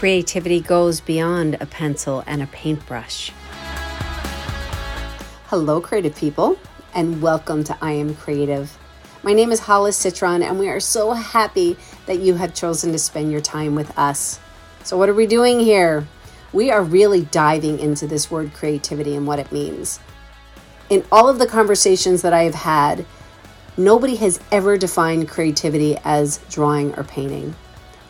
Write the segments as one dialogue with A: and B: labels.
A: creativity goes beyond a pencil and a paintbrush. Hello, creative people, and welcome to I Am Creative. My name is Hollis Citron, and we are so happy that you have chosen to spend your time with us. So, what are we doing here? We are really diving into this word creativity and what it means. In all of the conversations that I have had, nobody has ever defined creativity as drawing or painting.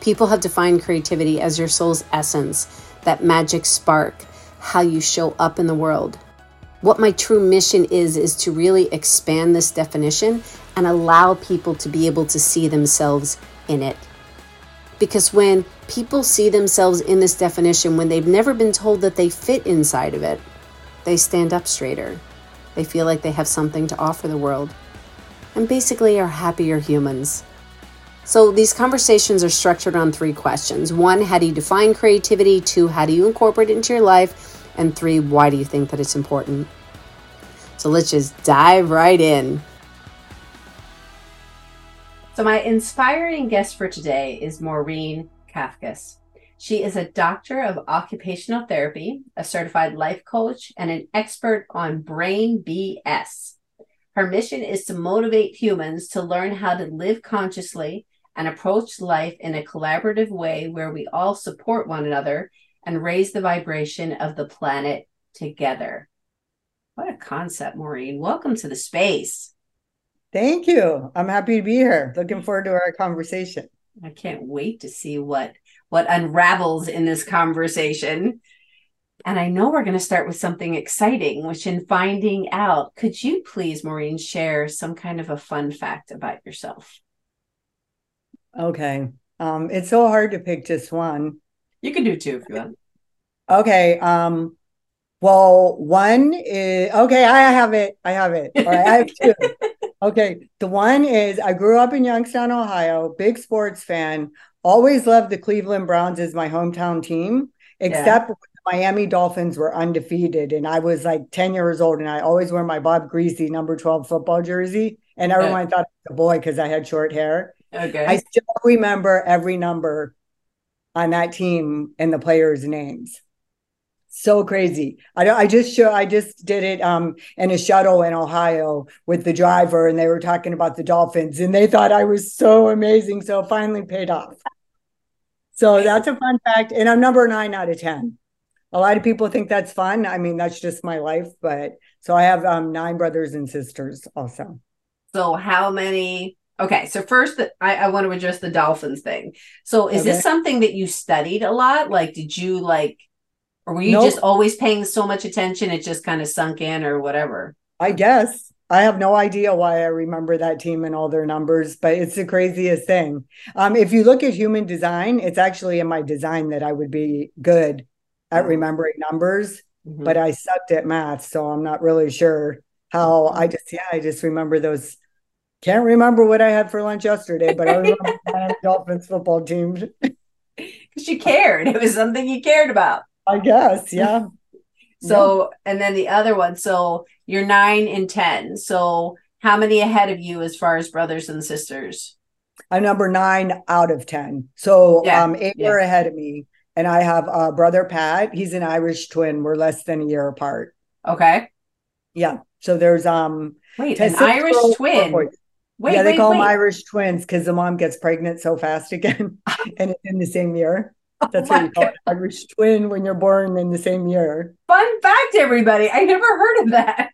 A: People have defined creativity as your soul's essence, that magic spark, how you show up in the world. What my true mission is, is to really expand this definition and allow people to be able to see themselves in it. Because when people see themselves in this definition, when they've never been told that they fit inside of it, they stand up straighter. They feel like they have something to offer the world. And basically are happier humans. So these conversations are structured on three questions. One, how do you define creativity? Two, how do you incorporate it into your life? And three, why do you think that it's important? So let's just dive right in. So, my inspiring guest for today is Maureen Kafkis. She is a doctor of occupational therapy, a certified life coach, and an expert on brain BS. Her mission is to motivate humans to learn how to live consciously and approach life in a collaborative way where we all support one another and raise the vibration of the planet together. What a concept, Maureen. Welcome to the space.
B: Thank you. I'm happy to be here. Looking forward to our conversation.
A: I can't wait to see what what unravels in this conversation. And I know we're going to start with something exciting, which in finding out, could you please, Maureen, share some kind of a fun fact about yourself?
B: Okay. Um, it's so hard to pick just one.
A: You can do two if you want.
B: Okay. Um, well, one is okay. I have it. I have it. All right. I have two. okay. The one is I grew up in Youngstown, Ohio, big sports fan, always loved the Cleveland Browns as my hometown team, except yeah. the Miami Dolphins were undefeated. And I was like 10 years old and I always wore my Bob Griese number 12 football jersey. And everyone thought I was a boy because I had short hair.
A: Okay.
B: I still remember every number on that team and the players' names. So crazy. I don't, I just show I just did it um in a shuttle in Ohio with the driver and they were talking about the Dolphins and they thought I was so amazing. So finally paid off. So that's a fun fact. And I'm number nine out of 10. A lot of people think that's fun. I mean, that's just my life. But so I have um, nine brothers and sisters also.
A: So how many Okay, so first, I, I want to address the dolphins thing. So, is okay. this something that you studied a lot? Like, did you like, or were you nope. just always paying so much attention it just kind of sunk in, or whatever?
B: I guess I have no idea why I remember that team and all their numbers, but it's the craziest thing. Um, if you look at human design, it's actually in my design that I would be good at mm-hmm. remembering numbers, mm-hmm. but I sucked at math, so I'm not really sure how. I just yeah, I just remember those can't remember what I had for lunch yesterday, but I remember my Dolphins football team.
A: Because you cared. It was something you cared about.
B: I guess, yeah.
A: so, yeah. and then the other one. So you're nine and 10. So how many ahead of you as far as brothers and sisters?
B: I'm number nine out of 10. So yeah. um, eight yeah. are ahead of me. And I have a brother, Pat. He's an Irish twin. We're less than a year apart.
A: Okay.
B: Yeah. So there's um
A: wait, an Irish twin.
B: Wait, yeah, they wait, call wait. them Irish twins because the mom gets pregnant so fast again, and it's in the same year. That's oh what you call it, Irish twin when you're born in the same year.
A: Fun fact, everybody! I never heard of that.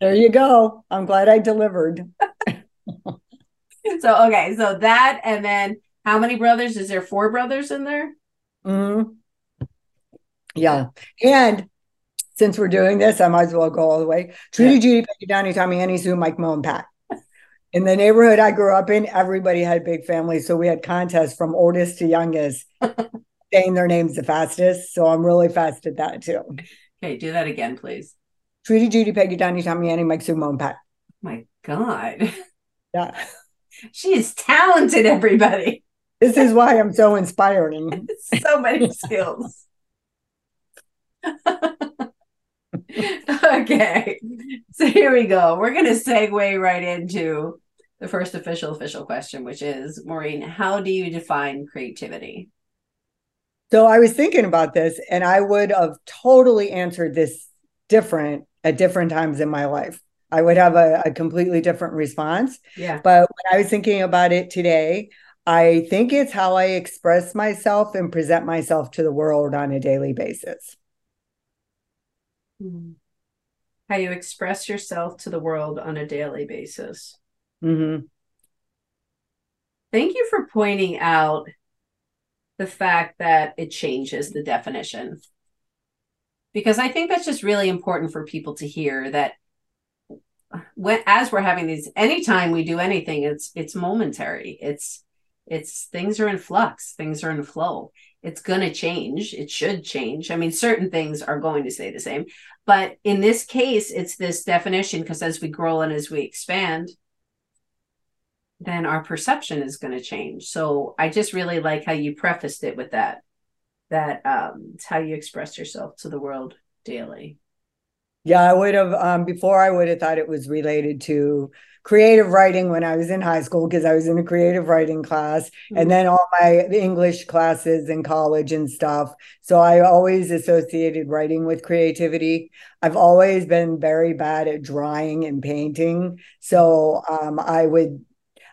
B: there you go. I'm glad I delivered.
A: so okay, so that, and then how many brothers? Is there four brothers in there?
B: Hmm. Yeah, and since we're doing this, I might as well go all the way. Trudy, yeah. Judy, Peggy, Donnie, Tommy, Annie, Sue, Mike, Mo, and Pat in the neighborhood I grew up in, everybody had big families. So we had contests from oldest to youngest, saying their names the fastest. So I'm really fast at that too.
A: Okay, do that again, please.
B: Trudy, Judy, Peggy, Donnie, Tommy, Annie, Mike, Sumo, and Pat.
A: My God.
B: Yeah.
A: She is talented, everybody.
B: This is why I'm so inspiring.
A: so many skills. okay. So here we go. We're going to segue right into the first official official question, which is Maureen, how do you define creativity?
B: So I was thinking about this and I would have totally answered this different at different times in my life. I would have a, a completely different response.
A: Yeah.
B: But when I was thinking about it today, I think it's how I express myself and present myself to the world on a daily basis.
A: Mm-hmm. How you express yourself to the world on a daily basis.
B: Mm-hmm.
A: Thank you for pointing out the fact that it changes the definition. Because I think that's just really important for people to hear that when as we're having these anytime we do anything it's it's momentary. It's it's things are in flux. Things are in flow. It's going to change. It should change. I mean certain things are going to stay the same. But in this case it's this definition because as we grow and as we expand then our perception is going to change. So I just really like how you prefaced it with that. That um, it's how you express yourself to the world daily.
B: Yeah, I would have um, before. I would have thought it was related to creative writing when I was in high school because I was in a creative writing class, mm-hmm. and then all my English classes in college and stuff. So I always associated writing with creativity. I've always been very bad at drawing and painting, so um, I would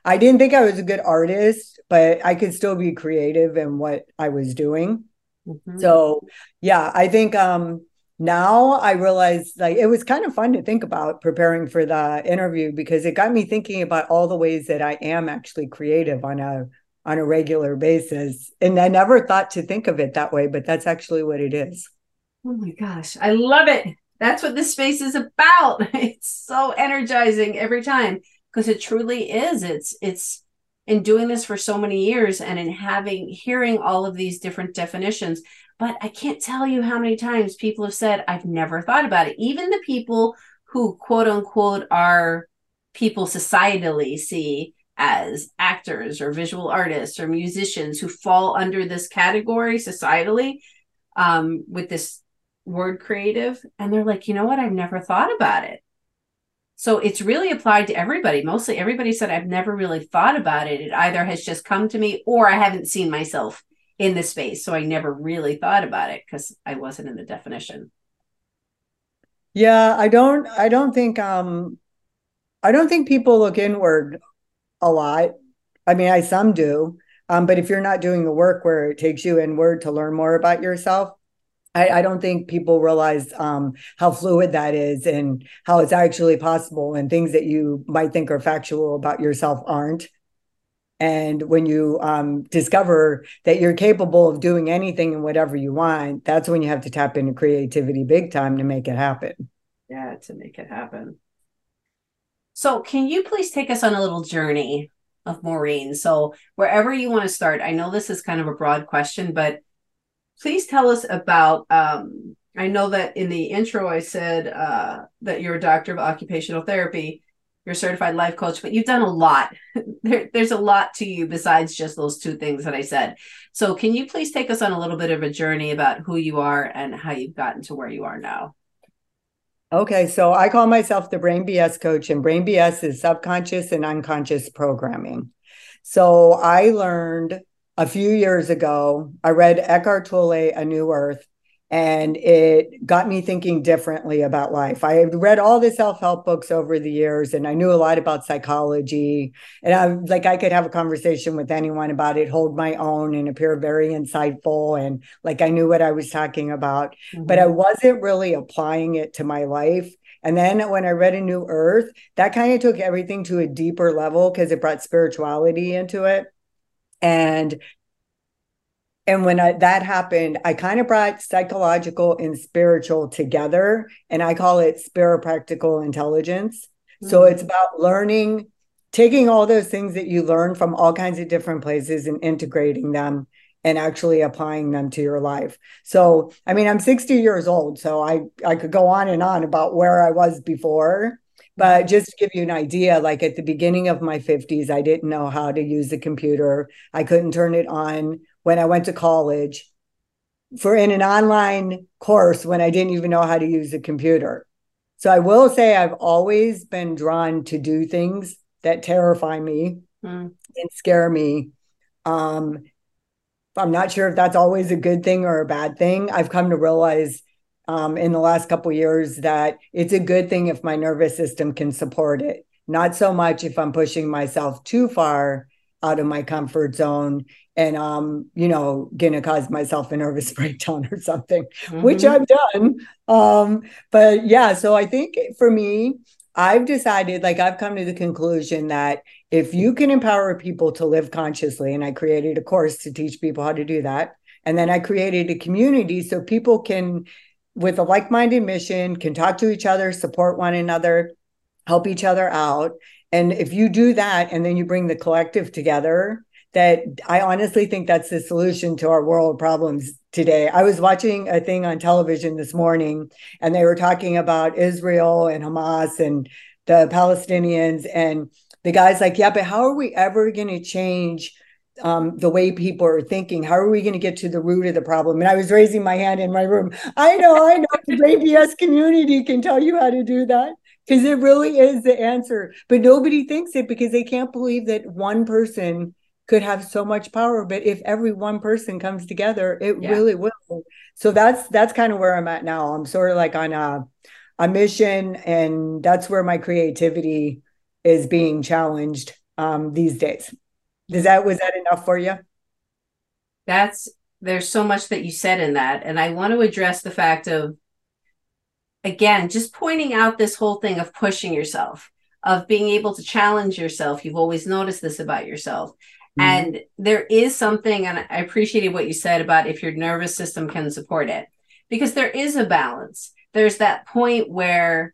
B: I didn't think I was a good artist, but I could still be creative in what I was doing. Mm-hmm. So, yeah, I think um, now I realize like it was kind of fun to think about preparing for the interview because it got me thinking about all the ways that I am actually creative on a on a regular basis. And I never thought to think of it that way, but that's actually what it is.
A: Oh my gosh, I love it. That's what this space is about. It's so energizing every time because it truly is. It's it's in doing this for so many years and in having hearing all of these different definitions. But i can't tell you how many times people have said i've never thought about it. Even the people who quote unquote are people societally see as actors or visual artists or musicians who fall under this category societally um, with this word creative and they're like you know what? I've never thought about it so it's really applied to everybody. Mostly everybody said, I've never really thought about it. It either has just come to me or I haven't seen myself in the space. So I never really thought about it because I wasn't in the definition.
B: Yeah, I don't I don't think um I don't think people look inward a lot. I mean, I some do. Um, but if you're not doing the work where it takes you inward to learn more about yourself, I, I, don't think people realize um, how fluid that is and how it's actually possible and things that you might think are factual about yourself aren't. And when you um, discover that you're capable of doing anything and whatever you want, that's when you have to tap into creativity big time to make it happen.
A: Yeah, to make it happen. So, can you please take us on a little journey of Maureen? So, wherever you want to start, I know this is kind of a broad question, but please tell us about um, i know that in the intro i said uh, that you're a doctor of occupational therapy you're a certified life coach but you've done a lot. There, there's a lot to you besides just those two things that i said. So can you please take us on a little bit of a journey about who you are and how you've gotten to where you are now?
B: Okay so i call myself the brain bs coach and brain bs is subconscious and unconscious programming. So i learned a few years ago, I read Eckhart Tolle, A New Earth, and it got me thinking differently about life. I had read all the self-help books over the years and I knew a lot about psychology and I like I could have a conversation with anyone about it, hold my own and appear very insightful and like I knew what I was talking about, mm-hmm. but I wasn't really applying it to my life. And then when I read A New Earth, that kind of took everything to a deeper level because it brought spirituality into it and and when I, that happened i kind of brought psychological and spiritual together and i call it spiropractical intelligence mm-hmm. so it's about learning taking all those things that you learn from all kinds of different places and integrating them and actually applying them to your life. So, I mean, I'm 60 years old, so I I could go on and on about where I was before, but just to give you an idea, like at the beginning of my 50s, I didn't know how to use a computer. I couldn't turn it on when I went to college for in an online course when I didn't even know how to use a computer. So I will say I've always been drawn to do things that terrify me mm. and scare me. Um, I'm not sure if that's always a good thing or a bad thing. I've come to realize um, in the last couple years that it's a good thing if my nervous system can support it. Not so much if I'm pushing myself too far out of my comfort zone and um you know gonna cause myself a nervous breakdown or something mm-hmm. which i've done um but yeah so i think for me i've decided like i've come to the conclusion that if you can empower people to live consciously and i created a course to teach people how to do that and then i created a community so people can with a like-minded mission can talk to each other support one another help each other out and if you do that and then you bring the collective together that I honestly think that's the solution to our world problems today. I was watching a thing on television this morning and they were talking about Israel and Hamas and the Palestinians and the guy's like, yeah, but how are we ever going to change um, the way people are thinking? How are we going to get to the root of the problem? And I was raising my hand in my room. I know, I know the ABS community can tell you how to do that because it really is the answer. But nobody thinks it because they can't believe that one person could have so much power. But if every one person comes together, it yeah. really will. So that's that's kind of where I'm at now. I'm sort of like on a a mission, and that's where my creativity is being challenged um, these days. Does that was that enough for you?
A: That's there's so much that you said in that, and I want to address the fact of again, just pointing out this whole thing of pushing yourself, of being able to challenge yourself. You've always noticed this about yourself. Mm-hmm. And there is something, and I appreciated what you said about if your nervous system can support it, because there is a balance. There's that point where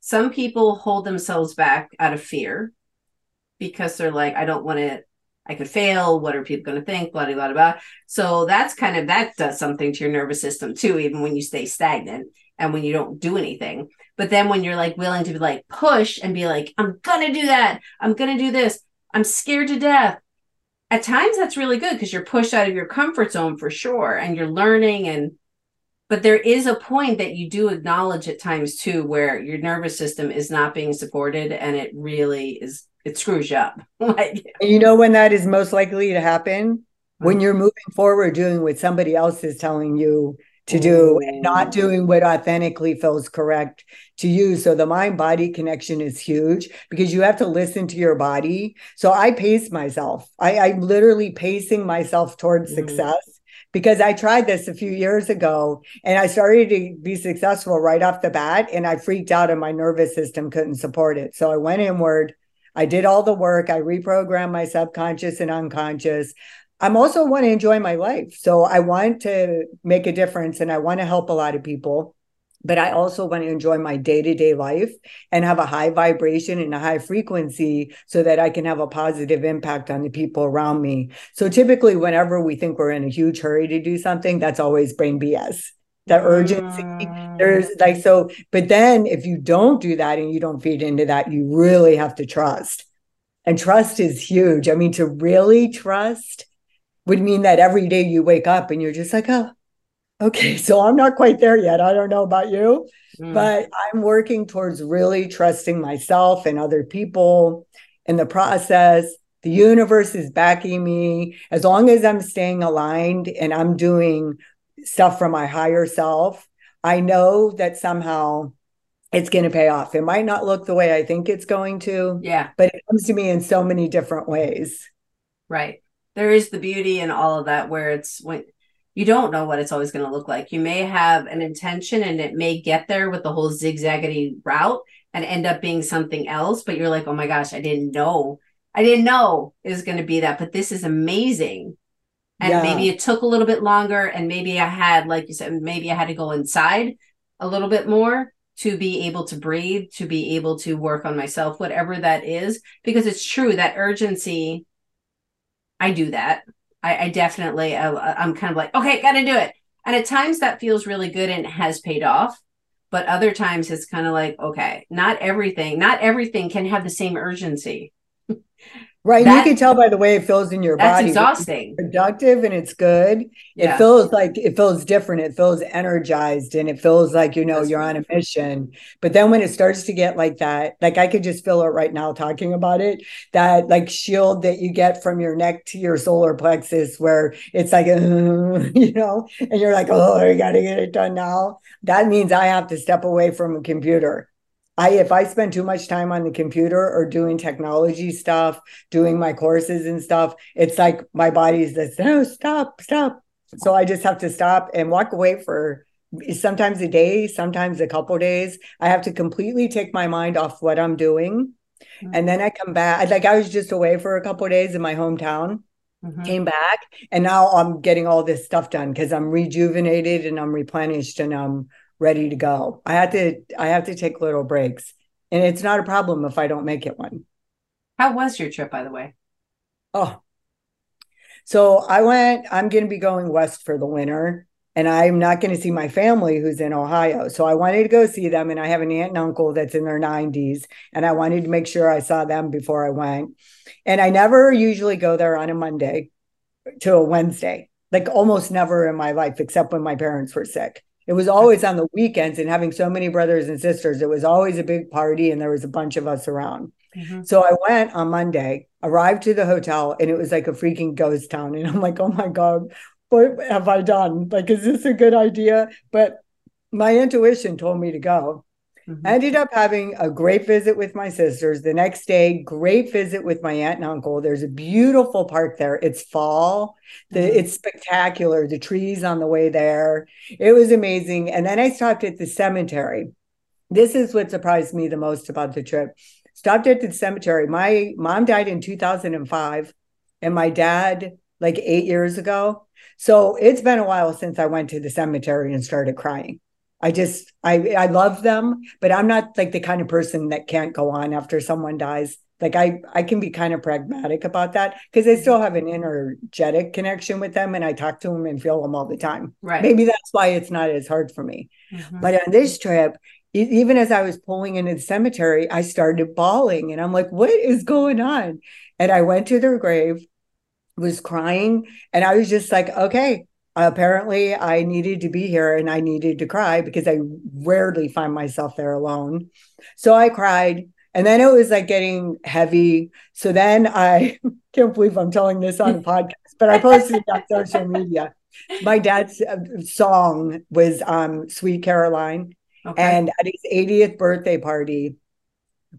A: some people hold themselves back out of fear because they're like, I don't want to, I could fail. What are people going to think? Blah, blah, blah, blah. So that's kind of, that does something to your nervous system too, even when you stay stagnant and when you don't do anything. But then when you're like willing to be like push and be like, I'm gonna do that, I'm gonna do this, I'm scared to death. At times that's really good because you're pushed out of your comfort zone for sure and you're learning and but there is a point that you do acknowledge at times too where your nervous system is not being supported and it really is it screws you up. like
B: you know when that is most likely to happen? When you're moving forward doing what somebody else is telling you to do and not doing what authentically feels correct to you. So the mind body connection is huge because you have to listen to your body. So I pace myself. I, I'm literally pacing myself towards mm. success because I tried this a few years ago and I started to be successful right off the bat and I freaked out and my nervous system couldn't support it. So I went inward. I did all the work. I reprogrammed my subconscious and unconscious. I'm also want to enjoy my life. So I want to make a difference and I want to help a lot of people. But I also want to enjoy my day to day life and have a high vibration and a high frequency so that I can have a positive impact on the people around me. So typically, whenever we think we're in a huge hurry to do something, that's always brain BS the urgency mm. there's like so but then if you don't do that and you don't feed into that you really have to trust and trust is huge i mean to really trust would mean that every day you wake up and you're just like, oh, okay, so I'm not quite there yet. I don't know about you, mm. but I'm working towards really trusting myself and other people in the process. The universe is backing me. As long as I'm staying aligned and I'm doing stuff from my higher self, I know that somehow it's going to pay off. It might not look the way I think it's going to.
A: Yeah.
B: But it comes to me in so many different ways.
A: Right there is the beauty in all of that where it's when you don't know what it's always going to look like. You may have an intention and it may get there with the whole zigzaggedy route and end up being something else, but you're like, oh my gosh, I didn't know. I didn't know it was going to be that, but this is amazing. And yeah. maybe it took a little bit longer. And maybe I had, like you said, maybe I had to go inside a little bit more to be able to breathe, to be able to work on myself, whatever that is, because it's true that urgency I do that. I, I definitely, I, I'm kind of like, okay, got to do it. And at times that feels really good and has paid off. But other times it's kind of like, okay, not everything, not everything can have the same urgency.
B: Right.
A: That-
B: you can tell by the way it feels in your
A: That's
B: body.
A: That's exhausting.
B: Productive and it's good. It feels like it feels different. It feels energized and it feels like, you know,
A: That's
B: you're on a mission. But then when it starts to get like that, like I could just feel it right now talking about it, that like shield that you get from your neck to your solar plexus, where it's like, you know, and you're like, oh, I got to get it done now. That means I have to step away from a computer. I if I spend too much time on the computer or doing technology stuff, doing my courses and stuff, it's like my body's this no stop stop. So I just have to stop and walk away for sometimes a day, sometimes a couple days. I have to completely take my mind off what I'm doing, and then I come back. Like I was just away for a couple days in my hometown,
A: Mhm.
B: came back, and now I'm getting all this stuff done because I'm rejuvenated and I'm replenished and I'm ready to go. I have to I have to take little breaks. And it's not a problem if I don't make it one.
A: How was your trip, by the way?
B: Oh. So I went, I'm going to be going west for the winter and I'm not going to see my family who's in Ohio. So I wanted to go see them and I have an aunt and uncle that's in their 90s and I wanted to make sure I saw them before I went. And I never usually go there on a Monday to a Wednesday. Like almost never in my life except when my parents were sick. It was always on the weekends and having so many brothers and sisters, it was always a big party and there was a bunch of us around.
A: Mhm.
B: So I went on Monday, arrived to the hotel, and it was like a freaking ghost town. And I'm like, oh my God, what have I done? Like, is this a good idea? But my intuition told me to go.
A: Mhm.
B: I ended up having a great visit with my sisters. The next day, great visit with my aunt and uncle. There's a beautiful park there. It's fall. The,
A: Mhm.
B: It's spectacular. The trees on the way there. It was amazing. And then I stopped at the cemetery. This is what surprised me the most about the trip. Stopped at the cemetery. My mom died in 2005, and my dad like eight years ago. So it's been a while since I went to the cemetery and started crying. I just I I love them, but I'm not like the kind of person that can't go on after someone dies. Like I I can be kind of pragmatic about that because I still have an energetic connection with them and I talk to them and feel them all the time.
A: Right.
B: Maybe that's why it's not as hard for me.
A: Mhm.
B: But on this trip, even as I was pulling into the cemetery, I started bawling and I'm like, what is going on? And I went to their grave, was crying, and I was just like, okay, apparently I needed to be here and I needed to cry because I rarely find myself there alone. So I cried. And then it was like getting heavy. So then I can't believe I'm telling this on a podcast, but I posted it on social media. My dad's uh, song was um, Sweet Caroline.
A: Okay.
B: And at his 80th birthday party,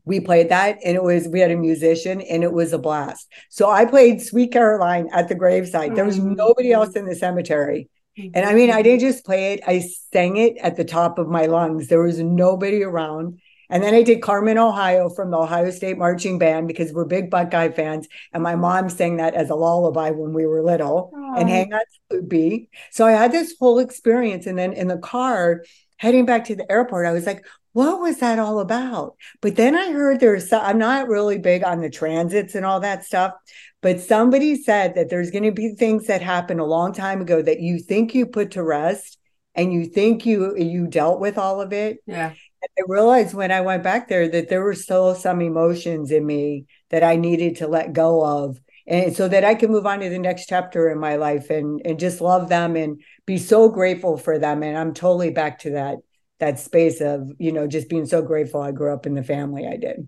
B: we played that and it was we had a musician and it was a blast. So I played Sweet Caroline at the gravesite. There was
A: Mm.
B: nobody else in the cemetery. And I mean, I didn't just play it, I sang it at the top of my lungs. There was nobody around. And then I did Carmen, Ohio from the Ohio State Marching Band because we're big Buckeye fans. And my mom sang that as a lullaby when we were little and
A: Aw.
B: hang on Sloopy. So I had this whole experience. And then in the car, heading back to the airport, I was like, what was that all about? But then I heard there's, I'm not really big on the transits and all that stuff, but somebody said that there's going to be things that happened a long time ago that you think you put to rest and you think you you dealt with all of it.
A: Yeah.
B: I realized when I went back there that there were still some emotions in me that I needed to let go of. And so that I can move on to the next chapter in my life and, and just love them and be so grateful for them. And I'm totally back to that that space of, you know, just being so grateful I grew up in the family I did.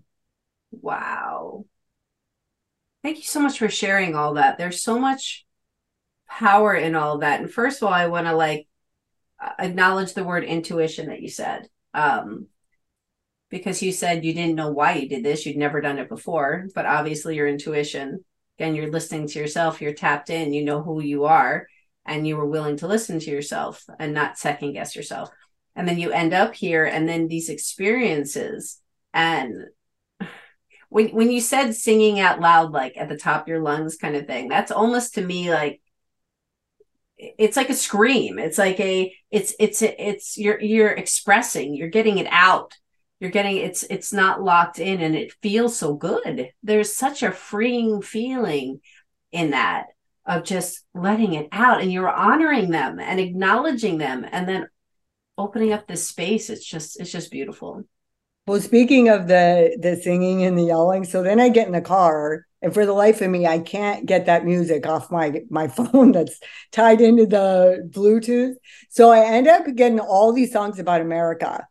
A: Wow. Thank you so much for sharing all that. There's so much power in all that. And first of all, I want to like acknowledge the word intuition that you said. Um, because you said you didn't know why you did this, you'd never done it before, but obviously your intuition, again, you're listening to yourself, you're tapped in, you know who you are, and you were willing to listen to yourself and not second guess yourself. And then you end up here, and then these experiences and when when you said singing out loud like at the top of your lungs kind of thing that's almost to me like it's like a scream. It's like a it's it's it's you're you're expressing you're getting it out. You're getting it's it's not locked in and it feels so good. There's such a freeing feeling in that of just letting it out and you're honoring them and acknowledging them and then opening up this space it's just it's just beautiful
B: Well, speaking of the the singing and the yelling, so then I get in the car, and for the life of me, I can't get that music off my my phone that's tied into the Bluetooth. So I end up getting all these songs about America,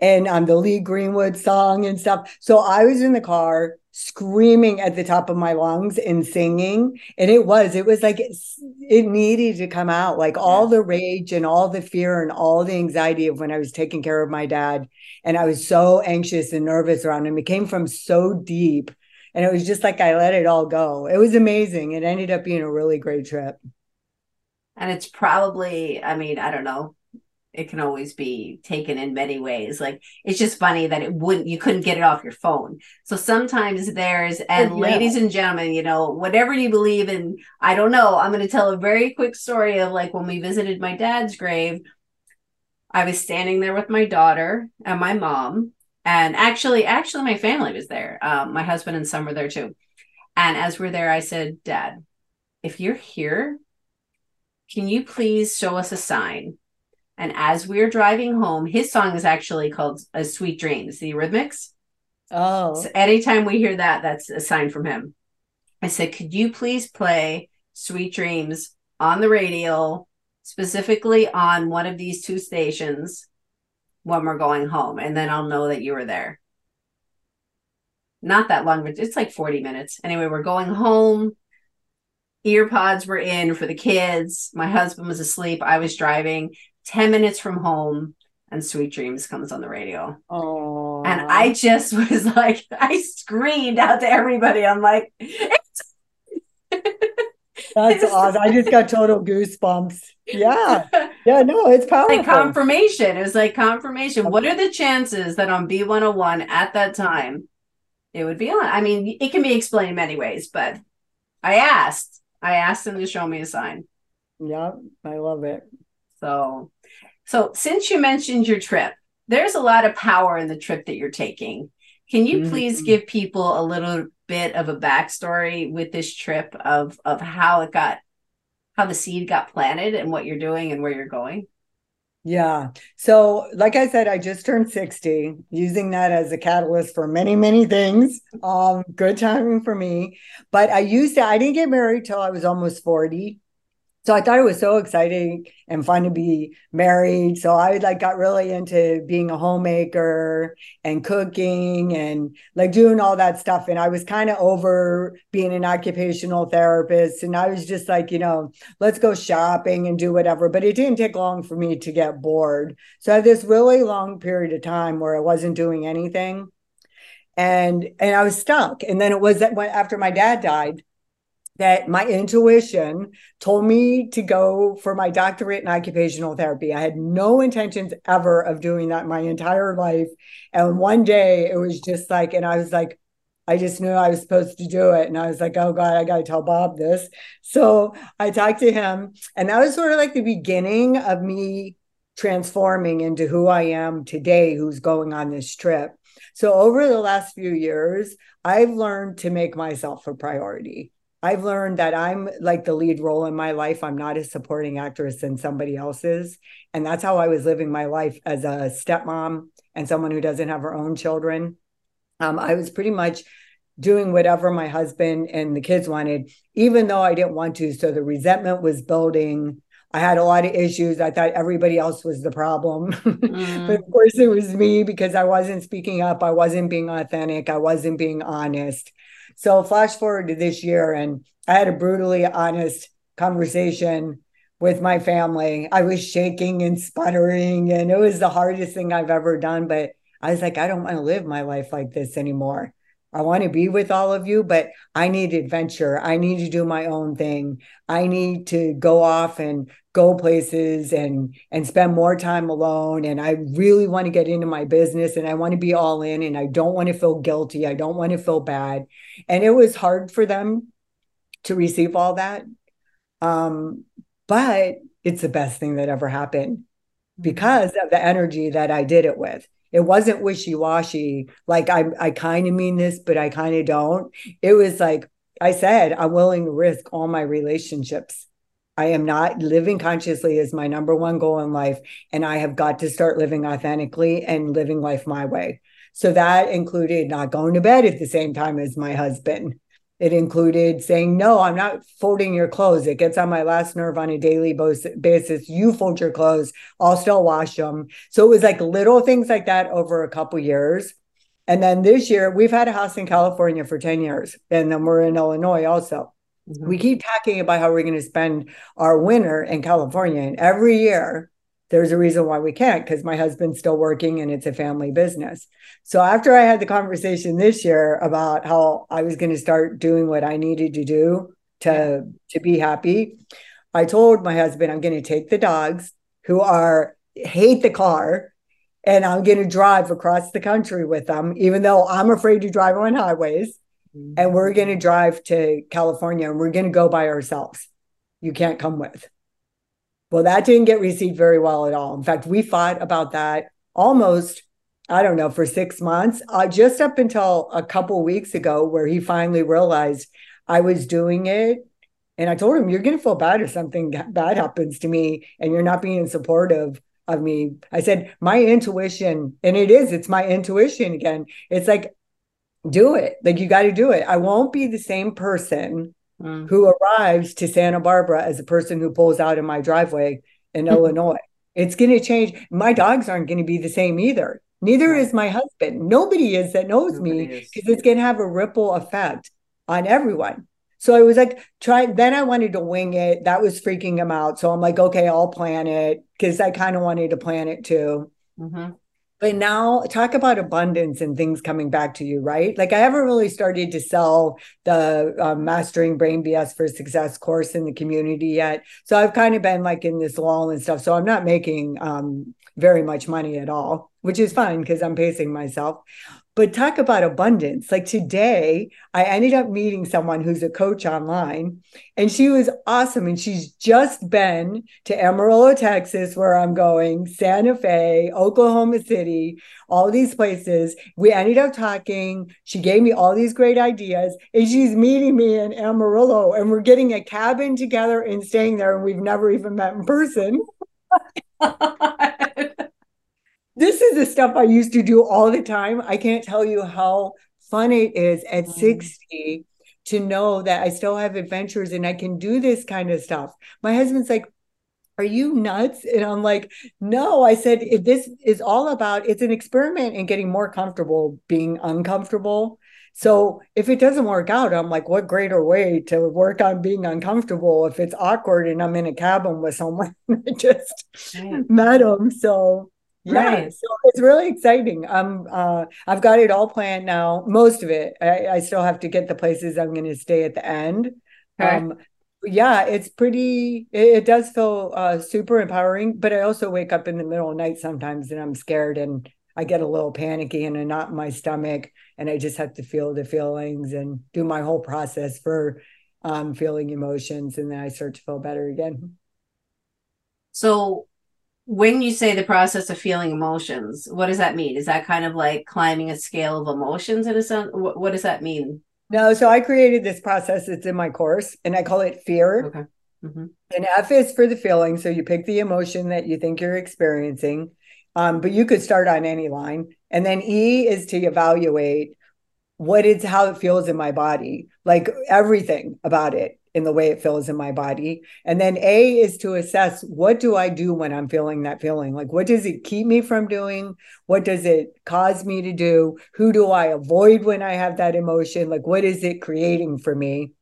B: and um, the Lee Greenwood song and stuff. So I was in the car screaming at the top of my lungs and singing. And it was it was like it needed to come out like all the rage and all the fear and all the anxiety of when i was taking care of my dad. And i was so anxious and nervous around him. It came from so deep. And it was just like i let it all go. It was amazing. It ended up being a really great trip.
A: And it's probably i mean i don't know it can always be taken in many ways. Like it's just funny that it wouldn't you couldn't get it off your phone. So sometimes there's and oh, yeah. ladies and gentlemen, you know, whatever you believe in, I don't know. I'm going to tell a very quick story of like when we visited my dad's grave. I was standing there with my daughter and my mom, and actually, actually, my family was there. Um, my husband and son were there too. And as we're there, I said, "Dad, if you're here, can you please show us a sign and as we are driving home, his song is actually called "A Sweet Dreams," the Eurythmics.
B: Oh.
A: So anytime we hear that, that's a sign from him. I said, could you please play Sweet Dreams on the radio, specifically on one of these two stations when we're going home? And then I'll know that you were there. Not that long, but it's like 40 minutes. Anyway, we're going home. Earpods were in for the kids. My husband was asleep. I was driving. 10 minutes from home and Sweet Dreams comes on the radio.
B: Oh.
A: And I just was like, I screamed out to everybody. I'm like,
B: That's awesome. I just got total goosebumps. Yeah. Yeah, no, it's powerful.
A: Like confirmation. It was like confirmation. What are the chances that on B101 at that time it would be on? I mean, it can be explained many ways, but I asked. I asked him to show me a sign.
B: Yeah, I love it.
A: So so, since you mentioned your trip, there's a lot of power in the trip that you're taking. Can you mm-hmm. please give people a little bit of a backstory with this trip of of how it got, how the seed got planted, and what you're doing and where you're going?
B: Yeah. So, like I said, I just turned 60, using that as a catalyst for many, many things. Um, good timing for me. But I used to, I didn't get married till I was almost 40 so I thought it was so exciting and fun to be married. So I like got really into being a homemaker and cooking and like doing all that stuff. And I was kind of over being an occupational therapist. And I was just like, you know, let's go shopping and do whatever. But it didn't take long for me to get bored. So I had this really long period of time where I wasn't doing anything. And and I was stuck. And then it was that when after my dad died, that my intuition told me to go for my doctorate in occupational therapy. I had no intentions ever of doing that my entire life. And one day it was just like, and I was like, I just knew I was supposed to do it. And I was like, oh God, I got to tell Bob this. So I talked to him, and that was sort of like the beginning of me transforming into who I am today, who's going on this trip. So over the last few years, I've learned to make myself a priority. I've learned that I'm like the lead role in my life. I'm not a supporting actress than somebody else's. And that's how I was living my life as a stepmom and someone who doesn't have her own children. Um, I was pretty much doing whatever my husband and the kids wanted, even though I didn't want to. So the resentment was building. I had a lot of issues. I thought everybody else was the problem. Mm. but of course, it was me because I wasn't speaking up. I wasn't being authentic. I wasn't being honest. So flash forward to this year, and I had a brutally honest conversation with my family. I was shaking and sputtering, and it was the hardest thing I've ever done. But I was like, I don't want to live my life like this anymore. I want to be with all of you, but I need adventure. I need to do my own thing. I need to go off and go places and and spend more time alone and I really want to get into my business and I want to be all in and I don't want to feel guilty. I don't want to feel bad. And it was hard for them to receive all that. Um but it's the best thing that ever happened because of the energy that I did it with. It wasn't wishy-washy like I I kind of mean this but I kind of don't. It was like I said I'm willing to risk all my relationships I am not living consciously is my number one goal in life. And I have got to start living authentically and living life my way. So that included not going to bed at the same time as my husband. It included saying, No, I'm not folding your clothes. It gets on my last nerve on a daily basis. You fold your clothes, I'll still wash them. So it was like little things like that over a couple years. And then this year, we've had a house in California for 10 years, and then we're in Illinois also. Mm-hmm. We keep talking about how we're going to spend our winter in California. And every year, there's a reason why we can't because my husband's still working and it's a family business. So after I had the conversation this year about how I was going to start doing what I needed to do to to be happy, I told my husband I'm going to take the dogs who are hate the car and I'm going to drive across the country with them even though I'm afraid to drive on highways and we're going to drive to California and we're going to go by ourselves. You can't come with. Well, that didn't get received very well at all. In fact, we fought about that almost, I don't know, for six months, uh, just up until a couple weeks ago, where he finally realized I was doing it. And I told him, You're going to feel bad if something bad happens to me and you're not being supportive of me. I said, My intuition, and it is, it's my intuition again. It's like, do it. Like, you got to do it. I won't be the same person mm. who arrives to Santa Barbara as a person who pulls out in my driveway in Illinois. It's going to change. My dogs aren't going to be the same either. Neither right. is my husband. Nobody is that knows Nobody me because it's going to have a ripple effect on everyone. So I was like, try. Then I wanted to wing it. That was freaking him out. So I'm like, okay, I'll plan it because I kind of wanted to plan it too. Mm-hmm. But now talk about abundance and things coming back to you, right? Like I haven't really started to sell the uh, Mastering Brain BS for Success course in the community yet. So I've kind of been like in this lull and stuff. So I'm not making um, very much money at all, which is fine because I'm pacing myself. But talk about abundance. Like today, I ended up meeting someone who's a coach online, and she was awesome. And she's just been to Amarillo, Texas, where I'm going, Santa Fe, Oklahoma City, all these places. We ended up talking. She gave me all these great ideas, and she's meeting me in Amarillo, and we're getting a cabin together and staying there. And we've never even met in person. Oh this is the stuff I used to do all the time. I can't tell you how fun it is at mm. 60 to know that I still have adventures and I can do this kind of stuff. My husband's like, are you nuts? And I'm like, no. I said, if this is all about, it's an experiment in getting more comfortable being uncomfortable. So if it doesn't work out, I'm like, what greater way to work on being uncomfortable if it's awkward and I'm in a cabin with someone I just right. met them. So yeah, so it's really exciting. Um, uh, I've got it all planned now. Most of it. I, I still have to get the places I'm going to stay at the end. Okay. Um, yeah, it's pretty. It, it does feel uh, super empowering, but I also wake up in the middle of the night sometimes, and I'm scared, and I get a little panicky and a knot in my stomach, and I just have to feel the feelings and do my whole process for um, feeling emotions, and then I start to feel better again.
A: So when you say the process of feeling emotions, what does that mean? Is that kind of like climbing a scale of emotions in a sense? What, what does that mean?
B: No, so I created this process. It's in my course, and I call it fear. Okay. Mm-hmm. And F is for the feeling. So you pick the emotion that you think you're experiencing, um, but you could start on any line. And then E is to evaluate what is how it feels in my body, like everything about it in the way it feels in my body. And then A is to assess what do I do when I'm feeling that feeling? Like, what does it keep me from doing? What does it cause me to do? Who do I avoid when I have that emotion? Like, what is it creating for me?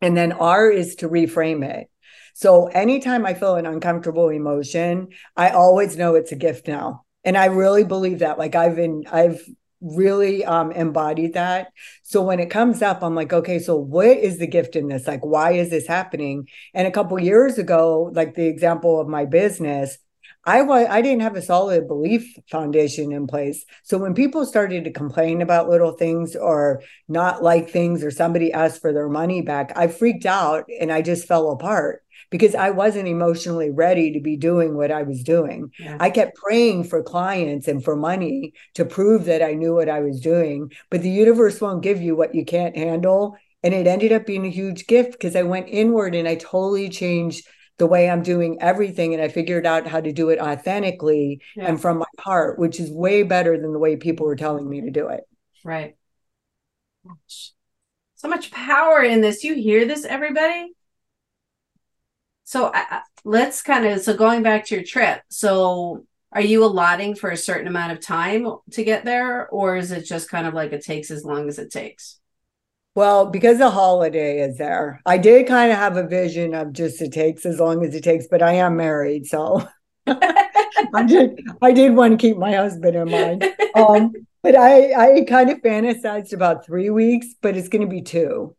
B: And then R is to reframe it. So anytime I feel an uncomfortable emotion, I always know it's a gift now. And I really believe that. Like I've been, I've really um, embodied that. So when it comes up, I'm like, okay, so what is the gift in this? Like, why is this happening? And a couple years ago, like the example of my business, I was I didn't have a solid belief foundation in place. So when people started to complain about little things or not like things or somebody asked for their money back, I freaked out and I just fell apart because I wasn't emotionally ready to be doing what I was doing. Yeah. I kept praying for clients and for money to prove that I knew what I was doing, but the universe won't give you what you can't handle. And it ended up being a huge gift because I went inward and I totally changed the way I'm doing everything. And I figured out how to do it authentically yeah. and from my heart, which is way better than the way people were telling me to do it.
A: Right. So much power in this. You hear this, everybody? So uh, let's kind of, so going back to your trip. So are you allotting for a certain amount of time to get there or is it just kind of like it takes as long as it takes?
B: Well because the holiday is there i did kind of have a vision of just it takes as long as it takes but i am married so i did i did want to keep my husband in mind. Um, but i i kind of fantasized about three weeks but it's going to be two.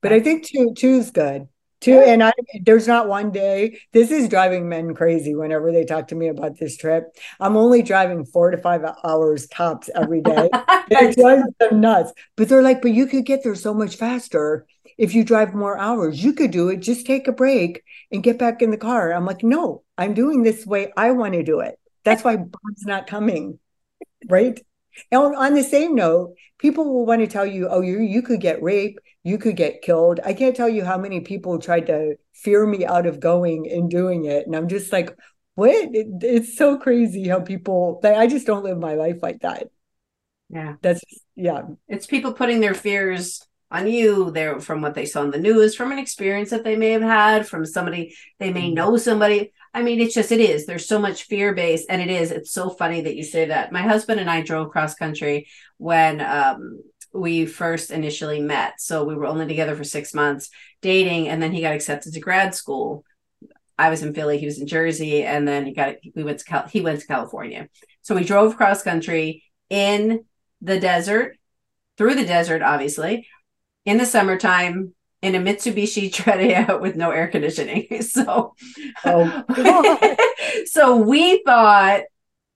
B: But i think two two is good Two, and I there's not one day. This is driving men crazy whenever they talk to me about this trip. I'm only driving four to five hours tops every day. it drives them nuts. But they're like, but you could get there so much faster if you drive more hours. You could do it. Just take a break and get back in the car. I'm like, no, I'm doing this way I want to do it. That's why Bob's not coming. Right. And on the same note, people will want to tell you, oh, you you could get raped, you could get killed. I can't tell you how many people tried to fear me out of going and doing it. And I'm just like, what? It, it's so crazy how people like, I just don't live my life like that.
A: Yeah.
B: That's yeah.
A: It's people putting their fears on you there from what they saw in the news, from an experience that they may have had, from somebody they may mm-hmm. know somebody. I mean, it's just, it is. There's so much fear based, and it is. It's so funny that you say that. My husband and I drove cross country when um, we first initially met. So we were only together for six months dating, and then he got accepted to grad school. I was in Philly, he was in Jersey, and then he got we went to Cal- he went to California. So we drove cross country in the desert, through the desert, obviously, in the summertime in a Mitsubishi Tredia with no air conditioning. So, oh. so we thought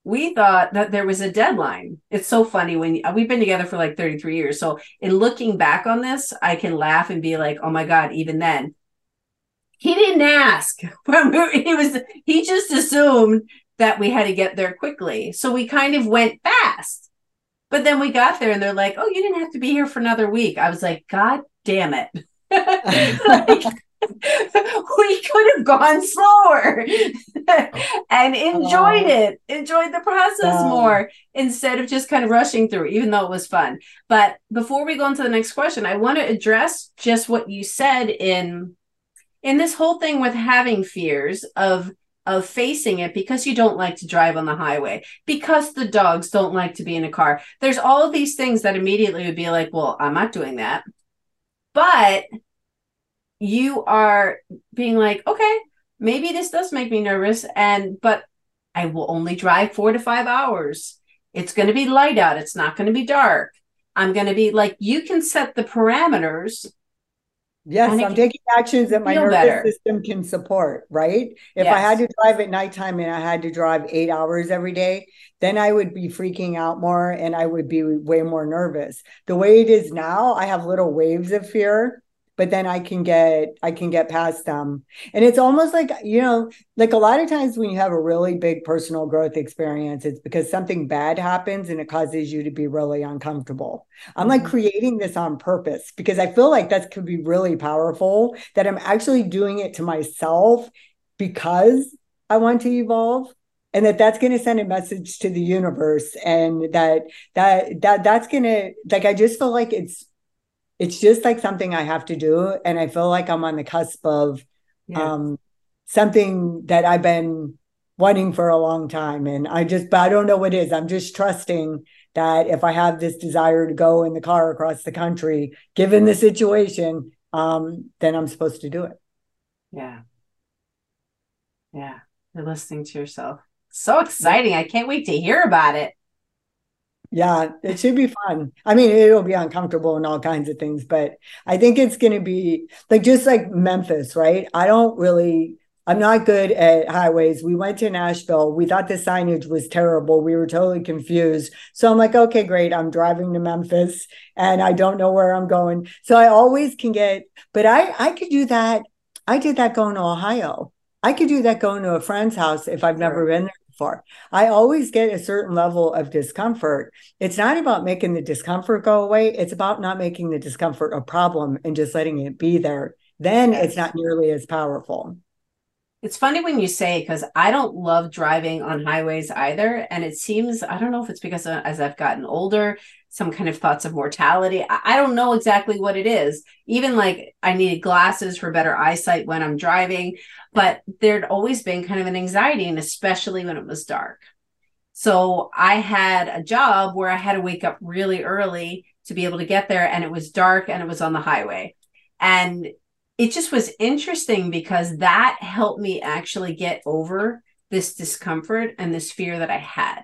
A: we thought that there was a deadline. It's so funny when uh, we've been together for like 33 years. So, in looking back on this, I can laugh and be like, "Oh my god!" Even then, he didn't ask. he was he just assumed that we had to get there quickly. So we kind of went fast. But then we got there and they're like, "Oh, you didn't have to be here for another week." I was like, "God damn it." like, we could have gone slower and enjoyed oh. it, enjoyed the process more instead of just kind of rushing through, even though it was fun. But before we go into the next question, I want to address just what you said in in this whole thing with having fears of of facing it because you don't like to drive on the highway, because the dogs don't like to be in a car. There's all of these things that immediately would be like, well, I'm not doing that but you are being like, okay, maybe this does make me nervous. And, but I will only drive four to five hours. It's going to be light out. It's not going to be dark. I'm going to be like, you can set the parameters.
B: Yes, I'm taking actions that my nervous better. system can support, right? If yes. I had to drive at nighttime and I had to drive eight hours every day, then I would be freaking out more and I would be way more nervous. The way it is now, I have little waves of fear but then I can get I can get past them. And it's almost like, you know, like a lot of times when you have a really big personal growth experience, it's because something bad happens and it causes you to be really uncomfortable. I'm mm-hmm. like creating this on purpose because I feel like that could be really powerful that I'm actually doing it to myself because I want to evolve and that that's going to send a message to the universe and that that that that's going to like i just feel like it's it's just like something I have to do. And I feel like I'm on the cusp of yeah. um, something that I've been wanting for a long time. And I just, but I don't know what it is. I'm just trusting that if I have this desire to go in the car across the country, given the situation, um, then I'm supposed to do it.
A: Yeah. Yeah. You're listening to yourself. So exciting. I can't wait to hear about it.
B: Yeah, it should be fun. I mean, it'll be uncomfortable and all kinds of things, but I think it's going to be like just like Memphis, right? I don't really, I'm not good at highways. We went to Nashville. We thought the signage was terrible. We were totally confused. So I'm like, okay, great. I'm driving to Memphis and I don't know where I'm going. So I always can get, but I, I could do that. I did that going to Ohio. I could do that going to a friend's house if I've never been there for. I always get a certain level of discomfort. It's not about making the discomfort go away, it's about not making the discomfort a problem and just letting it be there. Then yes. it's not nearly as powerful.
A: It's funny when you say because I don't love driving on highways either. And it seems, I don't know if it's because uh, as I've gotten older, some kind of thoughts of mortality. I, don't know exactly what it is. Even like I needed glasses for better eyesight when I'm driving, but there'd always been kind of an anxiety, and especially when it was dark. So I had a job where I had to wake up really early to be able to get there, and it was dark and it was on the highway. And it just was interesting because that helped me actually get over this discomfort and this fear that I had.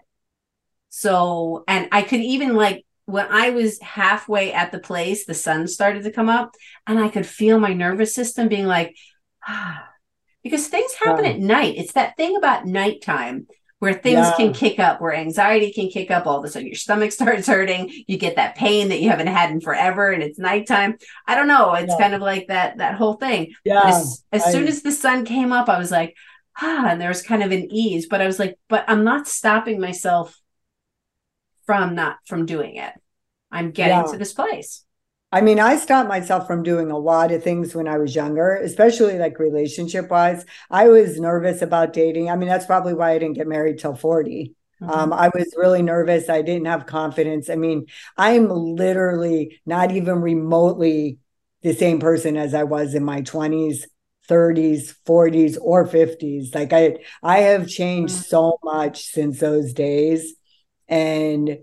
A: So, and I could even like when I was halfway at the place, the sun started to come up and I could feel my nervous system being like, ah, because things happen at night. It's that thing about nighttime where things yeah. can kick up, where anxiety can kick up. All of a sudden, your stomach starts hurting. You get that pain that you haven't had in forever, and it's nighttime. I don't know. It's yeah. kind of like that that whole thing. Yeah. As, as I, soon as the sun came up, I was like, ah, and there was kind of an ease. But I was like, but I'm not stopping myself from not from doing it. I'm getting yeah. to this place.
B: I mean, I stopped myself from doing a lot of things when I was younger, especially like relationship wise. I was nervous about dating. I mean, that's probably why I didn't get married till 40. Mm-hmm. Um, I was really nervous. I didn't have confidence. I mean, I'm literally not even remotely the same person as I was in my 20s, 30s, 40s, or 50s. Like I I have changed mm-hmm. so much since those days. And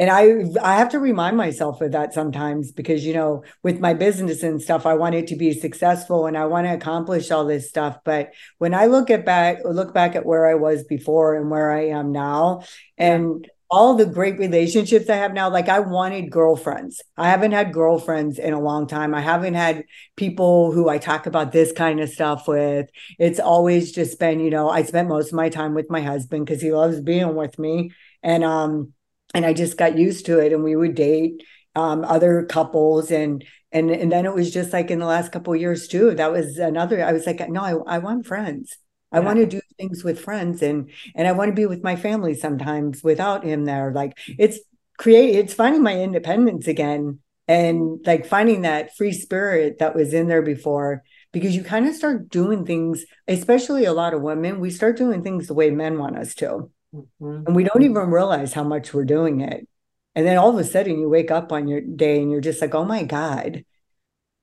B: and I I have to remind myself of that sometimes because you know with my business and stuff I want it to be successful and I want to accomplish all this stuff but when I look at back look back at where I was before and where I am now and all the great relationships I have now, like I wanted girlfriends. I haven't had girlfriends in a long time. I haven't had people who I talk about this kind of stuff with. It's always just been, you know, I spent most of my time with my husband because he loves being with me. And um, and I just got used to it. And we would date um, other couples, and and and then it was just like in the last couple years too. That was another. I was like, no, I, I want friends. I yeah. want to do things with friends, and and I want to be with my family sometimes without him there. Like it's create. It's finding my independence again, and like finding that free spirit that was in there before because you kind of start doing things, especially a lot of women, we start doing things the way men want us to. Mm-hmm. And we don't even realize how much we're doing it. And then all of a sudden you wake up on your day and you're just like, oh my God.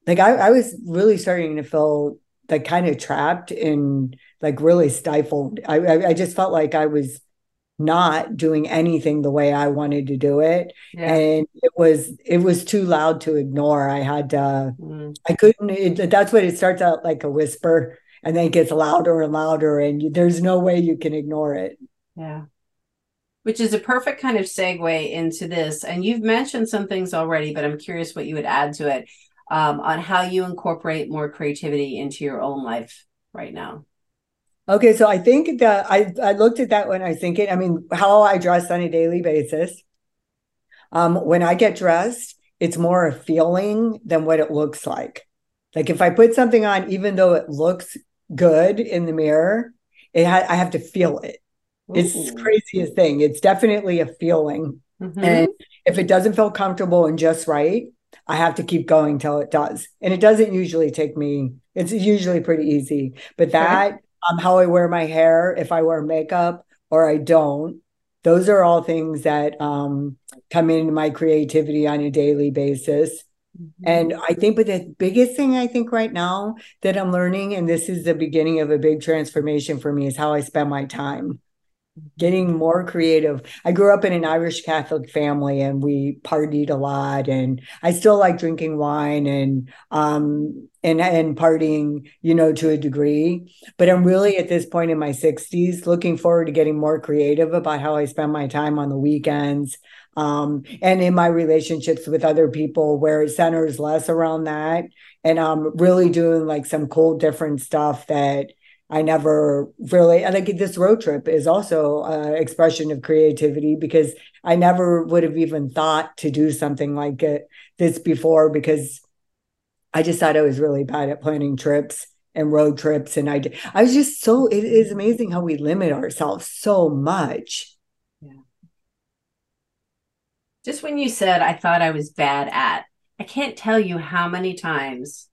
B: Like I, I was really starting to feel like kind of trapped and like really stifled. I, I, I just felt like I was not doing anything the way I wanted to do it. Yeah. And it was it was too loud to ignore. I had to mm. I couldn't it, that's what it starts out like a whisper and then it gets louder and louder and you, there's no way you can ignore it.
A: Yeah. Which is a perfect kind of segue into this. And you've mentioned some things already, but I'm curious what you would add to it um, on how you incorporate more creativity into your own life right now.
B: Okay, so I think that I, I looked at that when I think it. I mean, how I dress on a daily basis. Um, when I get dressed, it's more a feeling than what it looks like. Like if I put something on, even though it looks good in the mirror, it ha- I have to feel it. It's the craziest thing. It's definitely a feeling. Mm-hmm. And if it doesn't feel comfortable and just right, I have to keep going till it does. And it doesn't usually take me, it's usually pretty easy. But that, okay. um, how I wear my hair, if I wear makeup or I don't, those are all things that um, come into my creativity on a daily basis. Mm-hmm. And I think, but the biggest thing I think right now that I'm learning, and this is the beginning of a big transformation for me, is how I spend my time getting more creative. I grew up in an Irish Catholic family and we partied a lot and I still like drinking wine and um and and partying, you know, to a degree. But I'm really at this point in my 60s looking forward to getting more creative about how I spend my time on the weekends. Um, and in my relationships with other people where it centers less around that and I'm really doing like some cool different stuff that I never really, I think this road trip is also an expression of creativity because I never would have even thought to do something like it, this before because I just thought I was really bad at planning trips and road trips. And I, I was just so, it is amazing how we limit ourselves so much. Yeah.
A: Just when you said I thought I was bad at, I can't tell you how many times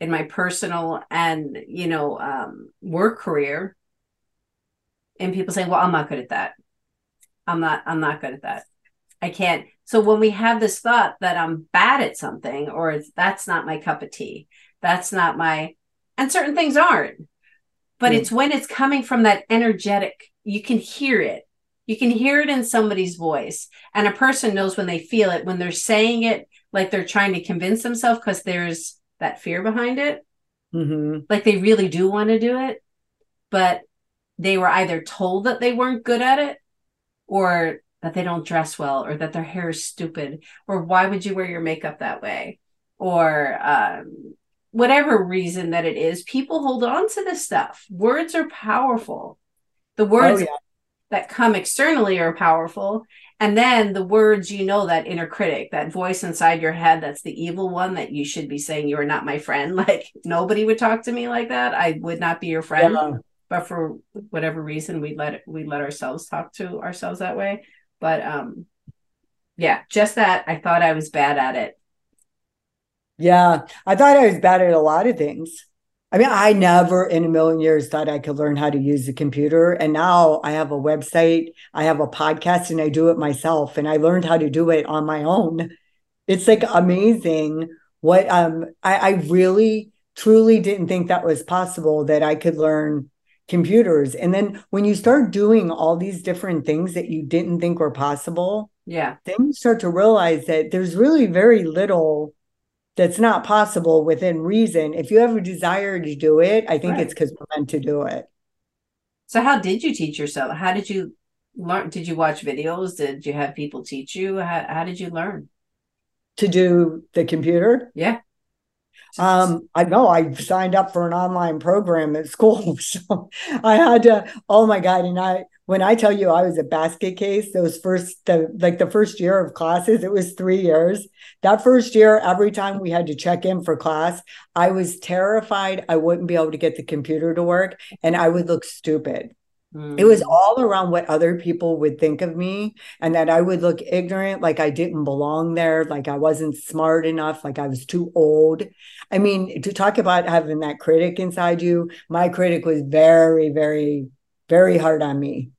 A: in my personal and you know um, work career and people saying well i'm not good at that. I'm not i'm not good at that. I can't. So when we have this thought that i'm bad at something or that's not my cup of tea that's not my and certain things aren't but mm. it's when it's coming from that energetic you can hear it. You can hear it in somebody's voice and a person knows when they feel it when they're saying it like they're trying to convince themselves because there's that fear behind it mm-hmm. like they really do want to do it but they were either told that they weren't good at it or that they don't dress well or that their hair is stupid or why would you wear your makeup that way or um, whatever reason that it is people hold on to this stuff words are powerful the words oh, yeah. that come externally are powerful and then the words you know that inner critic that voice inside your head that's the evil one that you should be saying you are not my friend. Like nobody would talk to me like that. I would not be your friend. Yeah. but for whatever reason we let we let ourselves talk to ourselves that way. But um yeah just that i thought i was bad at it.
B: Yeah. I thought i was bad at a lot of things I mean, I never in a million years thought I could learn how to use a computer. And now I have a website, I have a podcast, and I do it myself. And I learned how to do it on my own. It's like amazing what um I, I really truly didn't think that was possible that I could learn computers. And then when you start doing all these different things that you didn't think were possible,
A: yeah,
B: then you start to realize that there's really very little that's not possible within reason. If you have a desire to do it, I think right. it's because we're meant to do it.
A: So, how did you teach yourself? How did you learn? Did you watch videos? Did you have people teach you? How, how did you learn?
B: To do the computer?
A: Yeah.
B: Um, I know I signed up for an online program at school. So I had to, oh my God. And I, when I tell you I was a basket case, those first, the, like the first year of classes, it was three years. That first year, every time we had to check in for class, I was terrified I wouldn't be able to get the computer to work and I would look stupid. Mm. It was mm. all around what other people would think of me and that I would look ignorant, like I didn't belong there, like I wasn't smart enough, like I was too old. I mean, to talk about having that critic inside you, my critic was very, very, very hard on me.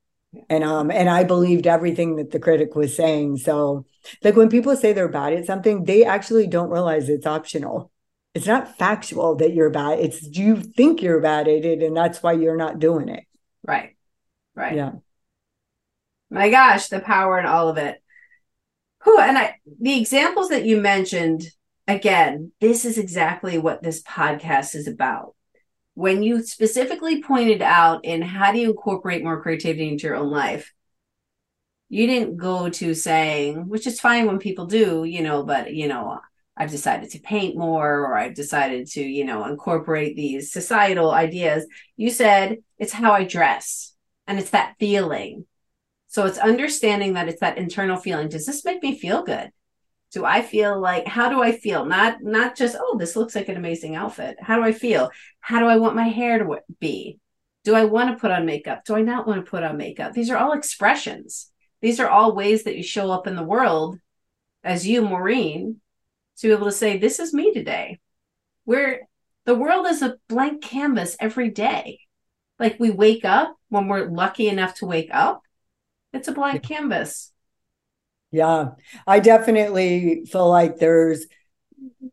B: And um and I believed everything that the critic was saying. So like when people say they're bad at something, they actually don't realize it's optional. It's not factual that you're bad. It's you think you're bad at it and that's why you're not doing it.
A: Right. Right.
B: Yeah.
A: My gosh, the power in all of it. Whew, and I the examples that you mentioned, again, this is exactly what this podcast is about. When you specifically pointed out in how do you incorporate more creativity into your own life, you didn't go to saying, which is fine when people do, you know, but you know, I've decided to paint more or I've decided to, you know, incorporate these societal ideas. You said it's how I dress and it's that feeling. So it's understanding that it's that internal feeling. Does this make me feel good? Do I feel like how do I feel? Not not just oh this looks like an amazing outfit. How do I feel? How do I want my hair to be? Do I want to put on makeup? Do I not want to put on makeup? These are all expressions. These are all ways that you show up in the world as you, Maureen, to be able to say, This is me today. Where the world is a blank canvas every day. Like we wake up when we're lucky enough to wake up, it's a blank canvas.
B: Yeah, I definitely feel like there's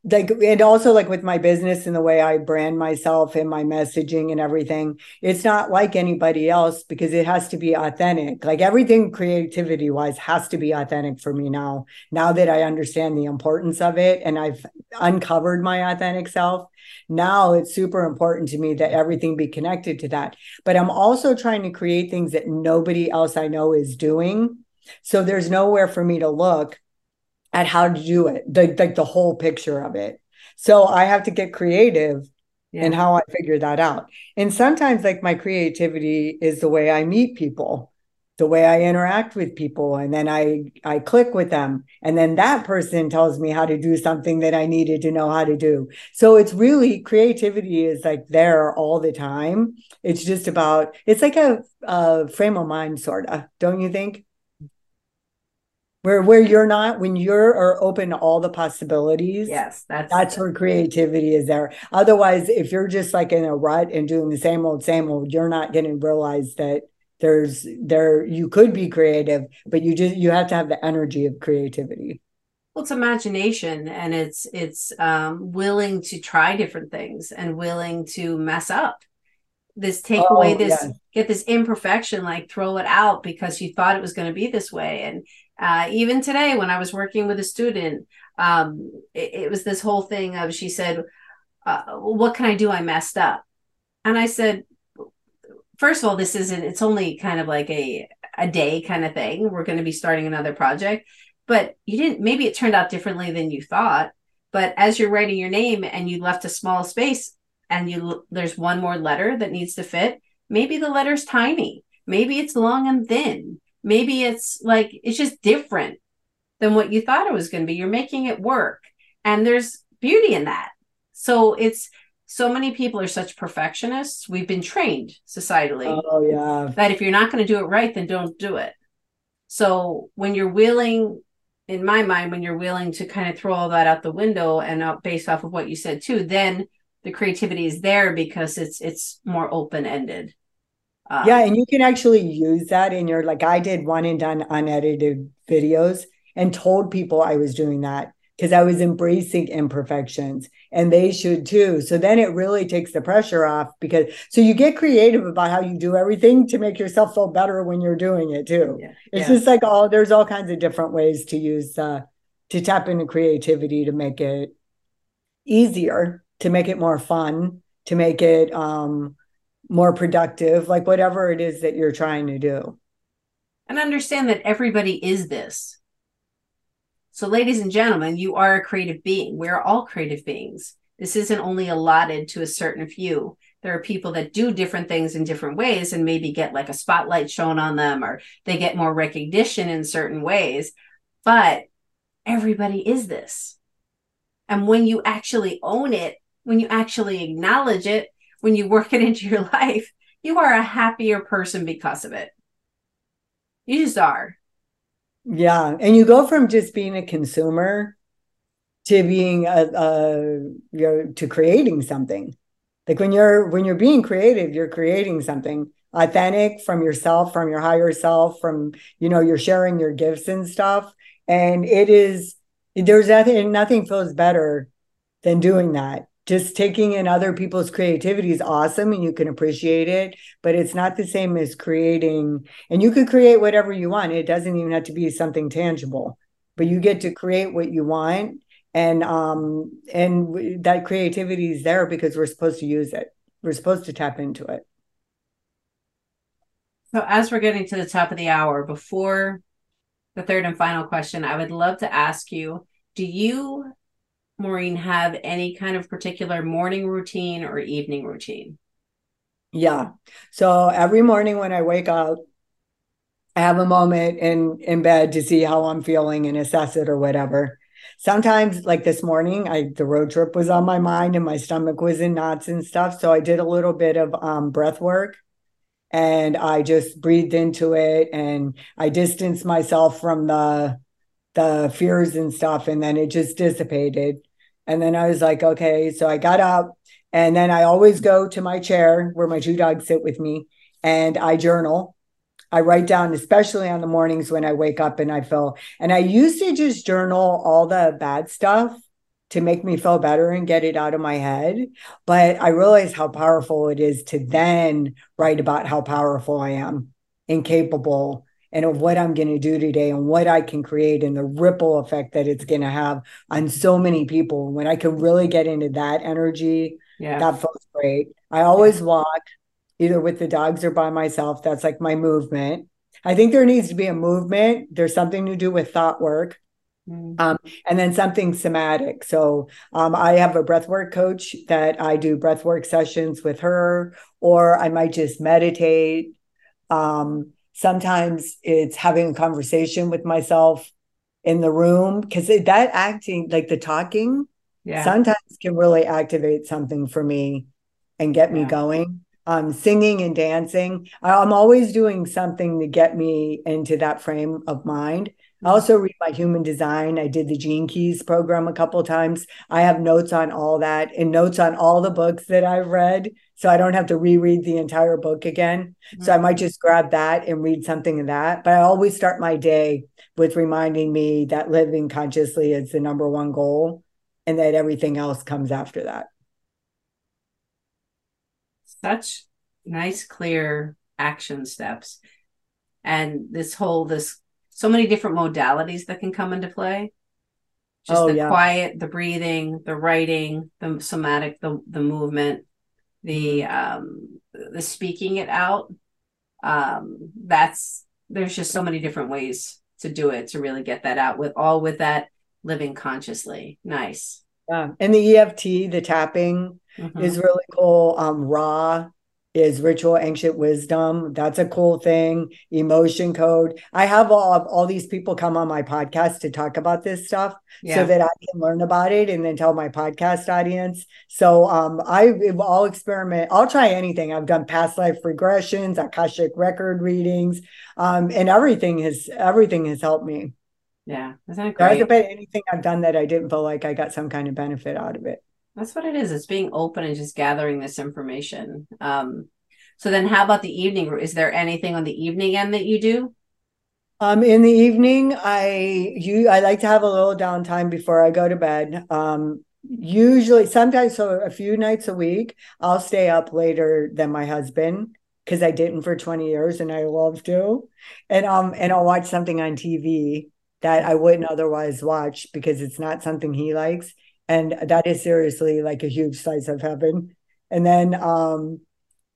B: like and also like with my business and the way I brand myself and my messaging and everything, it's not like anybody else because it has to be authentic. Like everything creativity wise has to be authentic for me now. Now that I understand the importance of it and I've uncovered my authentic self, now it's super important to me that everything be connected to that. But I'm also trying to create things that nobody else I know is doing. So there's nowhere for me to look at how to do it, like the, the whole picture of it. So I have to get creative yeah. in how I figure that out. And sometimes, like my creativity is the way I meet people, the way I interact with people, and then I I click with them, and then that person tells me how to do something that I needed to know how to do. So it's really creativity is like there all the time. It's just about it's like a, a frame of mind, sort of, don't you think? Where where you're not when you're are open to all the possibilities
A: yes that's
B: that's where creativity is there. Otherwise if you're just like in a rut and doing the same old same old you're not going to realize that there's there you could be creative but you just you have to have the energy of creativity.
A: Well it's imagination and it's it's um willing to try different things and willing to mess up. This take oh, away this yeah. get this imperfection like throw it out because you thought it was going to be this way and uh, even today when i was working with a student um, it, it, was this whole thing of she said uh, what can i do? I messed up. And i said first of all this isn't it's only kind of like a a day kind of thing. We're going to be starting another project. But you didn't maybe it turned out differently than you thought but as you're writing your name and you left a small space and you there's one more letter that needs to fit maybe the letter's tiny. Maybe it's long and thin maybe it's like it's just different than what you thought it was going to be. You're making it work and there's beauty in that. So it's so many people are such perfectionists. We've been trained societally
B: oh yeah.
A: that if you're not going to do it right then don't do it. So when you're willing in my mind when you're willing to kind of throw all that out the window and out based off of what you said too then the creativity is there because it's it's more open ended.
B: Um, yeah, and you can actually use that in your like I did one and done unedited videos and told people I was doing that because I was embracing imperfections and they should too. So then it really takes the pressure off because so you get creative about how you do everything to make yourself feel better when you're doing it too. Yeah. It's yeah. just like all there's all kinds of different ways to use uh to tap into creativity to make it easier to make it more fun, to make it um, more productive, like whatever it is that you're trying to do.
A: And understand that everybody is this. So, ladies and gentlemen, you are a creative being. We're all creative beings. This isn't only allotted to a certain few. There are people that do different things in different ways and maybe get like a spotlight shown on them or they get more recognition in certain ways. But everybody is this. And when you actually own it when you actually acknowledge it, when you work it into your life, you are a happier person because of it. You just are.
B: Yeah. And you go from just being a consumer to being a, a you know, to creating something. Like when you're when you're being creative, you're creating something authentic from yourself, from your higher self, from you know, you're sharing your gifts and stuff. And it is there's nothing nothing feels better than doing that just taking in other people's creativity is awesome and you can appreciate it but it's not the same as creating and you could create whatever you want. It doesn't even have to be something tangible but you get to create what you want and um and that creativity is there because we're supposed to use it. We're supposed to tap into it.
A: So as we're getting to the top of the hour before the third and final question i would love to ask you do you Maureen, have any kind of particular morning routine or evening routine?
B: Yeah. So every morning when I wake up, I have a moment in in bed to see how I'm feeling and assess it or whatever. Sometimes, like this morning, I the road trip was on my mind and my stomach was in knots and stuff. So I did a little bit of um, breath work, and I just breathed into it and I distanced myself from the the fears and stuff, and then it just dissipated. And then I was like, okay. So I got up and then I always go to my chair where my two dogs sit with me and I journal. I write down, especially on the mornings when I wake up and I feel, and I used to just journal all the bad stuff to make me feel better and get it out of my head. But I realize how powerful it is to then write about how powerful I am and capable and of what I'm going to do today and what I can create and the ripple effect that it's going to have on so many people. When I can really get into that energy, yeah. that feels great. I always walk either with the dogs or by myself. That's like my movement. I think there needs to be a movement. There's something to do with thought work. Mm-hmm. Um, and then something somatic. So um, I have a breathwork coach that I do breathwork sessions with her, or I might just meditate. Um, sometimes it's having a conversation with myself in the room because that acting like the talking yeah. sometimes can really activate something for me and get me yeah. going um singing and dancing i'm always doing something to get me into that frame of mind I also read my human design. I did the Gene Keys program a couple times. I have notes on all that and notes on all the books that I've read. So I don't have to reread the entire book again. Mm-hmm. So I might just grab that and read something of that. But I always start my day with reminding me that living consciously is the number one goal and that everything else comes after that.
A: Such nice, clear action steps. And this whole, this so many different modalities that can come into play. Just oh, the yeah. quiet, the breathing, the writing, the somatic, the the movement, the um the speaking it out. Um that's there's just so many different ways to do it to really get that out with all with that living consciously. Nice.
B: Yeah. And the EFT, the tapping mm-hmm. is really cool. Um raw is ritual ancient wisdom. That's a cool thing. Emotion code. I have all all these people come on my podcast to talk about this stuff yeah. so that I can learn about it and then tell my podcast audience. So um I I'll experiment. I'll try anything. I've done past life regressions, Akashic record readings, um, and everything has everything has helped me.
A: Yeah, isn't that great? There
B: hasn't been anything I've done that I didn't feel like I got some kind of benefit out of it.
A: That's what it is. It's being open and just gathering this information. Um, so then how about the evening? Is there anything on the evening end that you do?
B: Um, in the evening, I you I like to have a little downtime before I go to bed. Um, usually sometimes so a few nights a week, I'll stay up later than my husband because I didn't for 20 years and I love to. And um and I'll watch something on TV that I wouldn't otherwise watch because it's not something he likes and that is seriously like a huge slice of heaven. And then um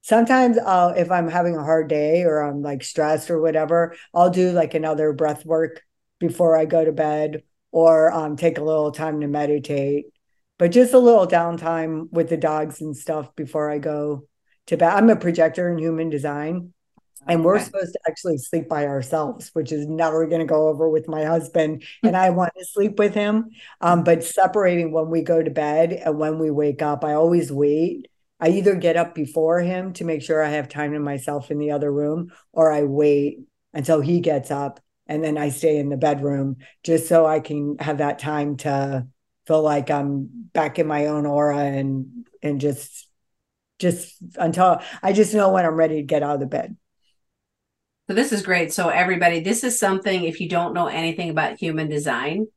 B: sometimes i'll if i'm having a hard day or i'm like stressed or whatever i'll do like another breath work before i go to bed or um, take a little time to meditate. But just a little downtime with the dogs and stuff before i go to bed. I'm a projector in human design and we're okay. supposed to actually sleep by ourselves which is never going to go over with my husband and i want to sleep with him. Um, but separating when we go to bed and when we wake up i always wait. I either get up before him to make sure i have time to myself in the other room or i wait until he gets up and then i stay in the bedroom just so i can have that time to feel like i'm back in my own aura and and just just until i just know when i'm ready to get out of the bed
A: so this is great. So everybody, this is something if you don't know anything about human design,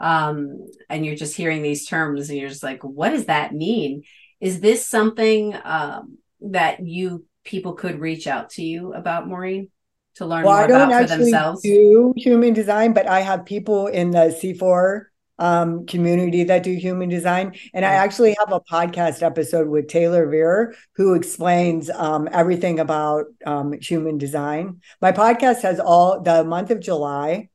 A: um, and you're just hearing these terms and you're just like, what does that mean? Is this something um, that you people could reach out to you about, Maureen? To learn well, more about for themselves?
B: do human design, but I have people in the C4 um, community that do human design. And I actually have a podcast episode with Taylor Veer who explains um, everything about um, human design. My podcast has all the month of July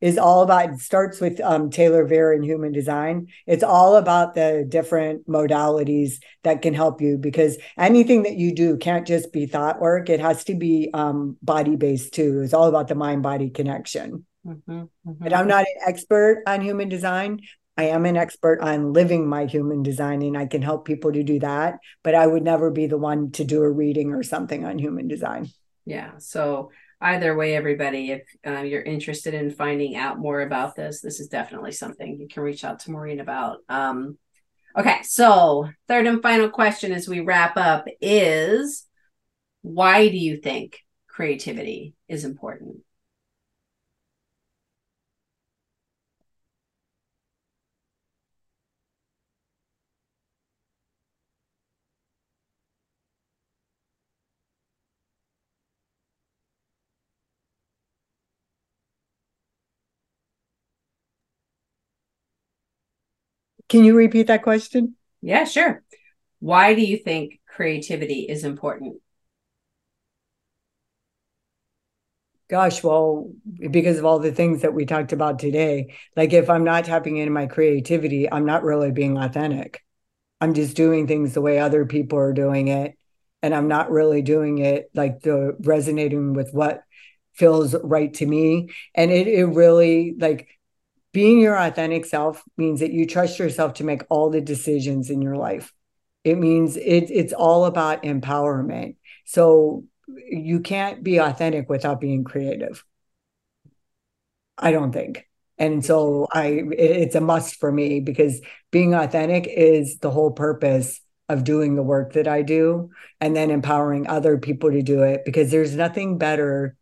B: is all about it starts with um, Taylor Veer and human design. It's all about the different modalities that can help you because anything that you do can't just be thought work. It has to be um, body based too. It's all about the mind body connection. Mm-hmm, mm-hmm. And I'm not an expert on human design. I am an expert on living my human design, and I can help people to do that. But I would never be the one to do a reading or something on human design.
A: Yeah. So either way, everybody, if uh, you're interested in finding out more about this, this is definitely something you can reach out to Maureen about. Um, okay. So third and final question as we wrap up is, why do you think creativity is important?
B: Can you repeat that question?
A: Yeah, sure. Why do you think creativity is important?
B: Gosh, well, because of all the things that we talked about today. Like, if I'm not tapping into my creativity, I'm not really being authentic. I'm just doing things the way other people are doing it. And I'm not really doing it like the resonating with what feels right to me. And it, it really, like, being your authentic self means that you trust yourself to make all the decisions in your life. It means it, it's all about empowerment. So you can't be authentic without being creative. I don't think. And so I it, it's a must for me because being authentic is the whole purpose of doing the work that I do and then empowering other people to do it because there's nothing better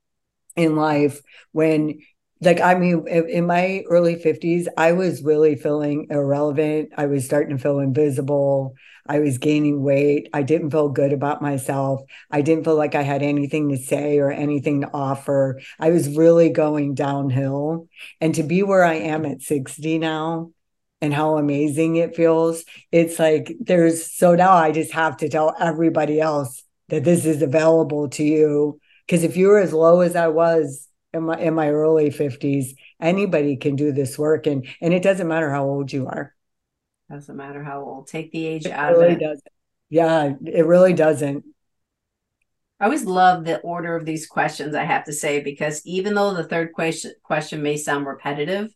B: in life when like I mean in my early 50s I was really feeling irrelevant. I was starting to feel invisible. I was gaining weight. I didn't feel good about myself. I didn't feel like I had anything to say or anything to offer. I was really going downhill. And to be where I am at 60 now and how amazing it feels it's like there's so now I just have to tell everybody else that this is available to you. Because if you were as low as I was in my in my early 50s anybody can do this work and and it doesn't matter how old you are.
A: Doesn't matter how old. Take the age it out really of it.
B: doesn't. Yeah it really doesn't.
A: I always love the order of these questions, I have to say, because even though the third question question may sound repetitive,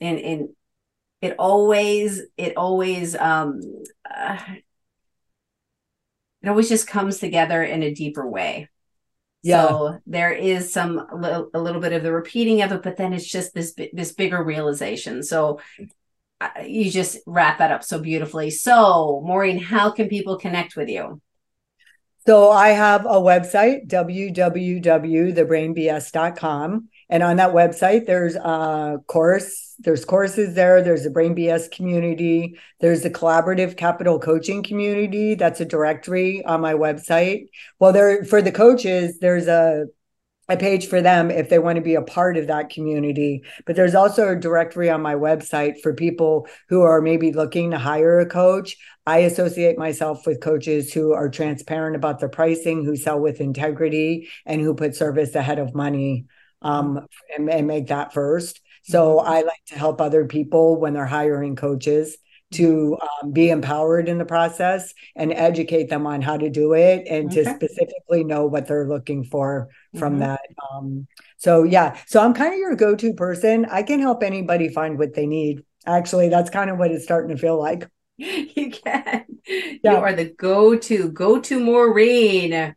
A: and and it always it always um uh, it always just comes together in a deeper way. Yeah. So there is some a little bit of the repeating of it, but then it's just this this bigger realization. So you just wrap that up so beautifully. So Maureen, how can people connect with you?
B: So I have a website, www.thebrainbs.com. And on that website, there's a course, there's courses there, there's a Brain BS community, there's a collaborative capital coaching community. That's a directory on my website. Well, there for the coaches, there's a a page for them if they want to be a part of that community. But there's also a directory on my website for people who are maybe looking to hire a coach. I associate myself with coaches who are transparent about their pricing, who sell with integrity, and who put service ahead of money um, and, and make that first. So mm-hmm. I like to help other people when they're hiring coaches to um, be empowered in the process and educate them on how to do it and okay. to specifically know what they're looking for from mm-hmm. that. Um, so, yeah, so I'm kind of your go to person. I can help anybody find what they need. Actually, that's kind of what it's starting to feel like.
A: You can. Yeah. You are the go to, go to Maureen. Yep.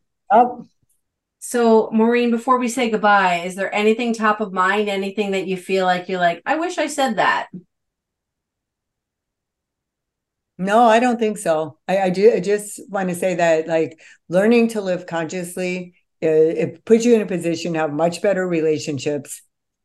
A: So, Maureen, before we say goodbye, is there anything top of mind, anything that you feel like you're like, I wish I said that?
B: No, I don't think so. I, I do. I just want to say that, like, learning to live consciously, it, it puts you in a position to have much better relationships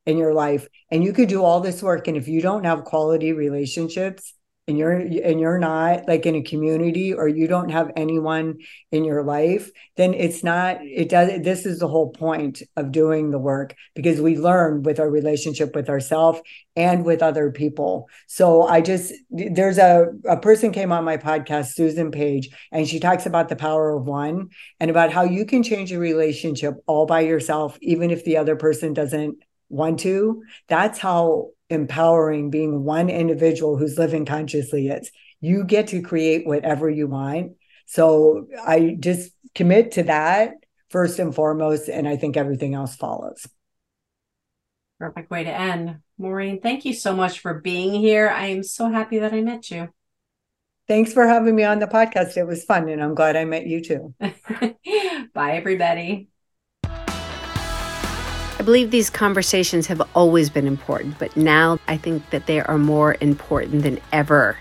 B: in your life, and you could do all this work. And if you don't have quality relationships, and you're and you're not like in a community or you don't have anyone in your life then it's not it does this is the whole point of doing the work because we learn with our relationship with ourselves and with other people. So i just there's a a person came on my podcast susan page and she talks about the power of one and about how you can change a relationship all by yourself even if the other person doesn't want to. That's how empowering being one individual who's living consciously is. You get to create whatever you want. So I just commit to that first and foremost, and I think everything else follows.
A: Perfect way to end. Maureen, thank you so much for being here. I am so happy that I met you.
B: Thanks for having me on the podcast. It was fun, and I'm glad I met you too.
A: Bye, everybody. I believe these conversations have always been important, but now I think that they are more important than ever.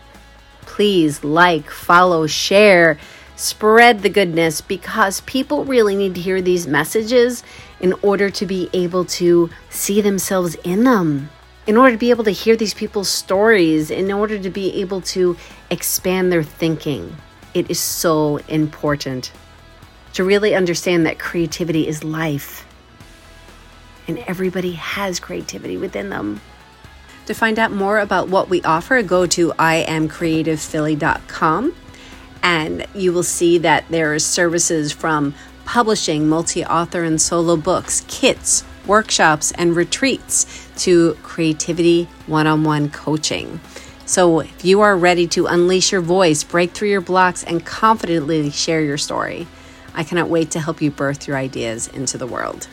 A: Please like, follow, share, spread the goodness because people really need to hear these messages in order to be able to see themselves in them, in order to be able to hear these people's stories, in order to be able to expand their thinking. It is so important to really understand that creativity is life and everybody has creativity within them. To find out more about what we offer, go to iamcreativephilly.com and you will see that there are services from publishing multi author and solo books, kits, workshops, and retreats to creativity one on one coaching. So, if you are ready to unleash your voice, break through your blocks, and confidently share your story, I cannot wait to help you birth your ideas into the world.